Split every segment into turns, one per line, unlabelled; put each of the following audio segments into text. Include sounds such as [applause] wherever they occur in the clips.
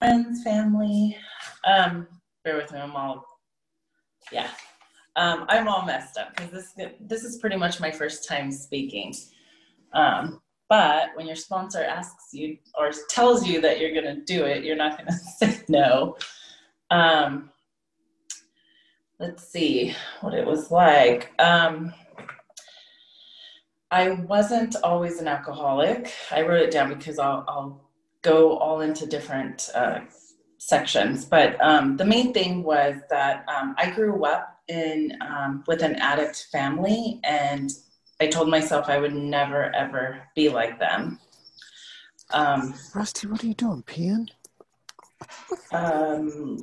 friends, family. Um, bear with me, I'm all, yeah. Um, I'm all messed up because this this is pretty much my first time speaking. Um, but when your sponsor asks you or tells you that you're going to do it, you're not going [laughs] to say no. Um, let's see what it was like. Um, I wasn't always an alcoholic. I wrote it down because I'll, I'll go all into different uh, sections. But um, the main thing was that um, I grew up in um, with an addict family, and I told myself I would never ever be like them.
Um, Rusty, what are you doing, peeing?
Um,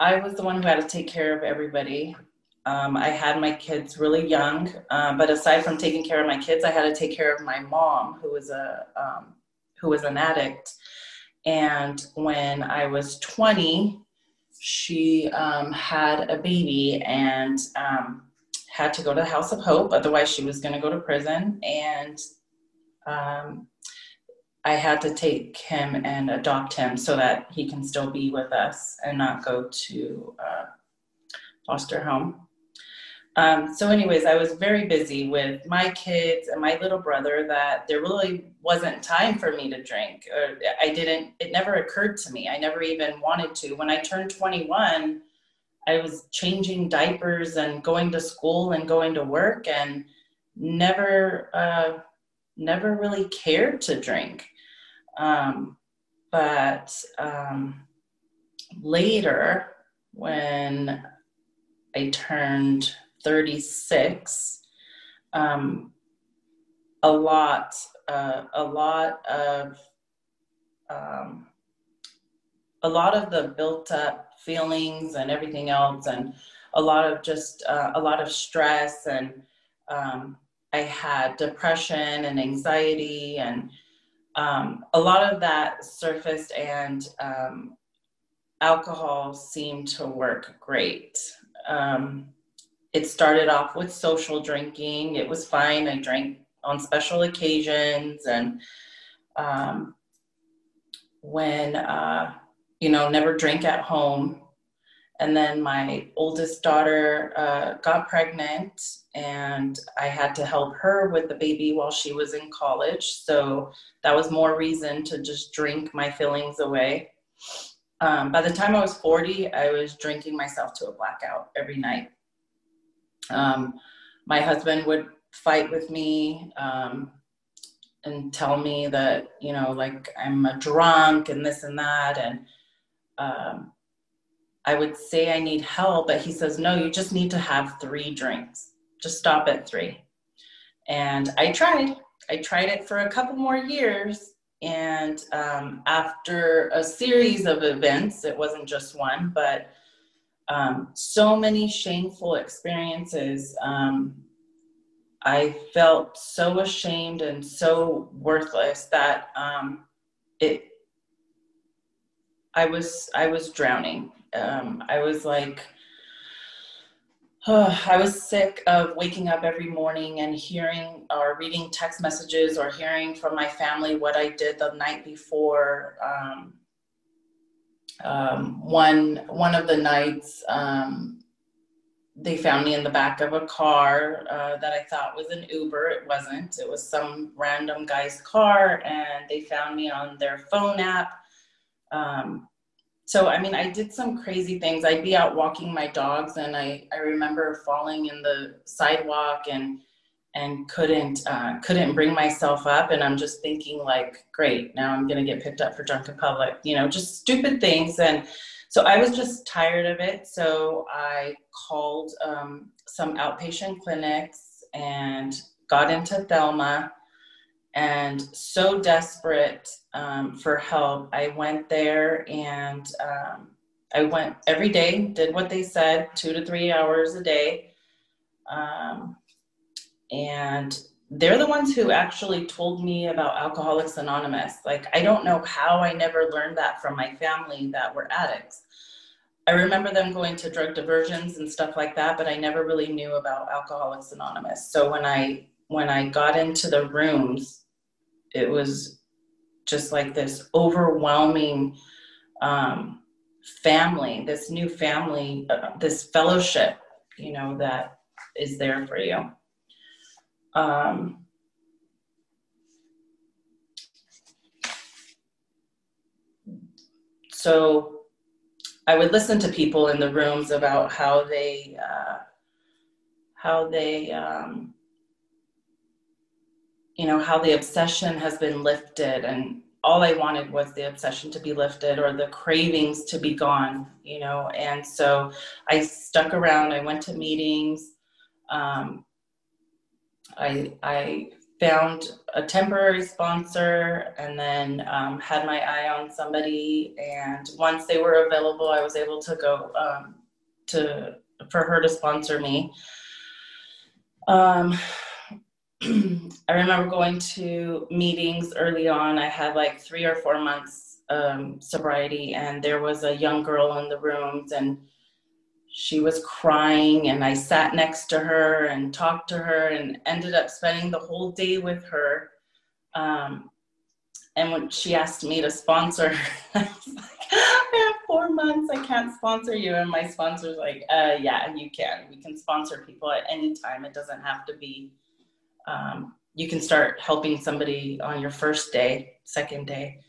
I was the one who had to take care of everybody. Um, I had my kids really young, uh, but aside from taking care of my kids, I had to take care of my mom, who was a um, who was an addict. And when I was 20, she um, had a baby and um, had to go to the House of Hope. Otherwise, she was going to go to prison. And um, I had to take him and adopt him so that he can still be with us and not go to uh, foster home. Um, so, anyways, I was very busy with my kids and my little brother that there really wasn't time for me to drink. Or I didn't, it never occurred to me. I never even wanted to. When I turned 21, I was changing diapers and going to school and going to work and never, uh, never really cared to drink. Um, but um, later, when I turned 36, um, a lot, uh, a lot of, um, a lot of the built up feelings and everything else, and a lot of just uh, a lot of stress, and um, I had depression and anxiety, and um, a lot of that surfaced, and um, alcohol seemed to work great. Um, it started off with social drinking. It was fine. I drank on special occasions and um, when, uh, you know, never drank at home. And then my oldest daughter uh, got pregnant, and I had to help her with the baby while she was in college. So that was more reason to just drink my feelings away. Um, by the time I was 40, I was drinking myself to a blackout every night. Um, my husband would fight with me um, and tell me that, you know, like I'm a drunk and this and that. And um, I would say I need help, but he says, no, you just need to have three drinks. Just stop at three. And I tried. I tried it for a couple more years. And um, after a series of events, it wasn't just one, but um, so many shameful experiences. Um, I felt so ashamed and so worthless that um, it. I was I was drowning. Um, I was like, oh, [sighs] I was sick of waking up every morning and hearing or reading text messages or hearing from my family what I did the night before. Um, um, one one of the nights um, they found me in the back of a car uh, that I thought was an Uber. It wasn't. It was some random guy's car, and they found me on their phone app. Um, so I mean, I did some crazy things. I'd be out walking my dogs, and I I remember falling in the sidewalk and and couldn't uh, couldn't bring myself up and i'm just thinking like great now i'm going to get picked up for drunk in public you know just stupid things and so i was just tired of it so i called um, some outpatient clinics and got into thelma and so desperate um, for help i went there and um, i went every day did what they said two to three hours a day um, and they're the ones who actually told me about Alcoholics Anonymous. Like, I don't know how I never learned that from my family that were addicts. I remember them going to drug diversions and stuff like that, but I never really knew about Alcoholics Anonymous. So when I when I got into the rooms, it was just like this overwhelming um, family, this new family, uh, this fellowship, you know, that is there for you. Um, so I would listen to people in the rooms about how they, uh, how they, um, you know, how the obsession has been lifted and all I wanted was the obsession to be lifted or the cravings to be gone, you know. And so I stuck around. I went to meetings. Um, I I found a temporary sponsor and then um, had my eye on somebody. And once they were available, I was able to go um, to for her to sponsor me. Um, [clears throat] I remember going to meetings early on. I had like three or four months um, sobriety, and there was a young girl in the rooms, and she was crying. And I sat next to her and talked to her, and ended up spending the whole day with her. Um, and when she asked me to sponsor [laughs] I was like, I have four months, I can't sponsor you. And my sponsor's like, uh, yeah, you can. We can sponsor people at any time. It doesn't have to be um, you can start helping somebody on your first day, second day.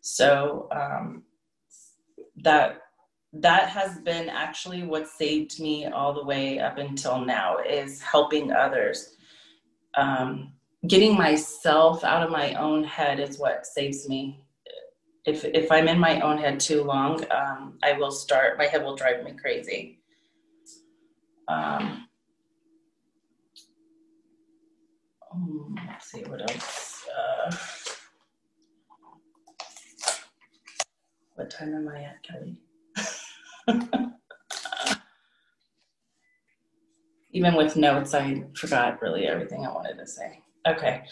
So um, that that has been actually what saved me all the way up until now is helping others. Um, getting myself out of my own head is what saves me. If if I'm in my own head too long, um, I will start. My head will drive me crazy. Um, Um, let's see what else. Uh, what time am I at, Kelly? [laughs] Even with notes, I forgot really everything I wanted to say. Okay.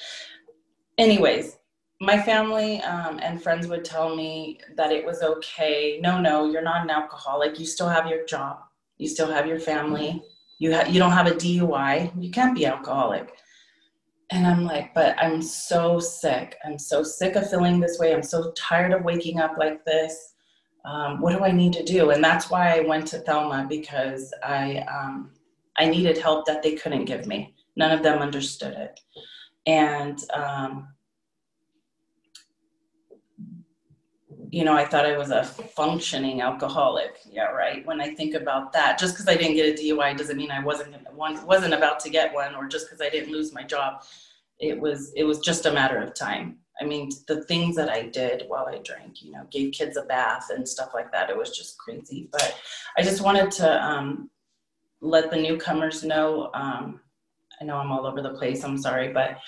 Anyways, my family um, and friends would tell me that it was okay. No, no, you're not an alcoholic. You still have your job. You still have your family. You ha- you don't have a DUI. You can't be alcoholic. And I'm like, but I'm so sick. I'm so sick of feeling this way. I'm so tired of waking up like this. Um, what do I need to do? And that's why I went to Thelma because I um, I needed help that they couldn't give me. None of them understood it, and um, you know, I thought I was a functioning alcoholic. Yeah, right. When I think about that, just because I didn't get a DUI doesn't mean I wasn't wasn't about to get one, or just because I didn't lose my job it was it was just a matter of time i mean the things that i did while i drank you know gave kids a bath and stuff like that it was just crazy but i just wanted to um, let the newcomers know um, i know i'm all over the place i'm sorry but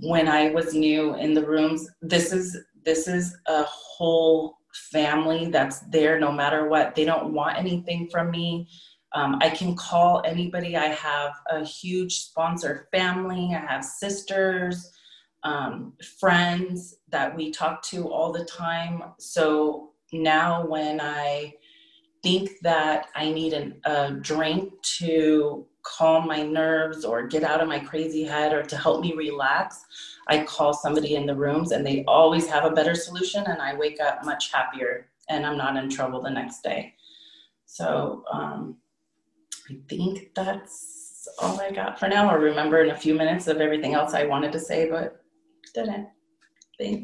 when i was new in the rooms this is this is a whole family that's there no matter what they don't want anything from me um, I can call anybody. I have a huge sponsor family. I have sisters, um, friends that we talk to all the time. So now when I think that I need an, a drink to calm my nerves or get out of my crazy head or to help me relax, I call somebody in the rooms and they always have a better solution and I wake up much happier and I'm not in trouble the next day. So, um, I think that's all I got for now. I'll remember in a few minutes of everything else I wanted to say, but didn't. Thanks.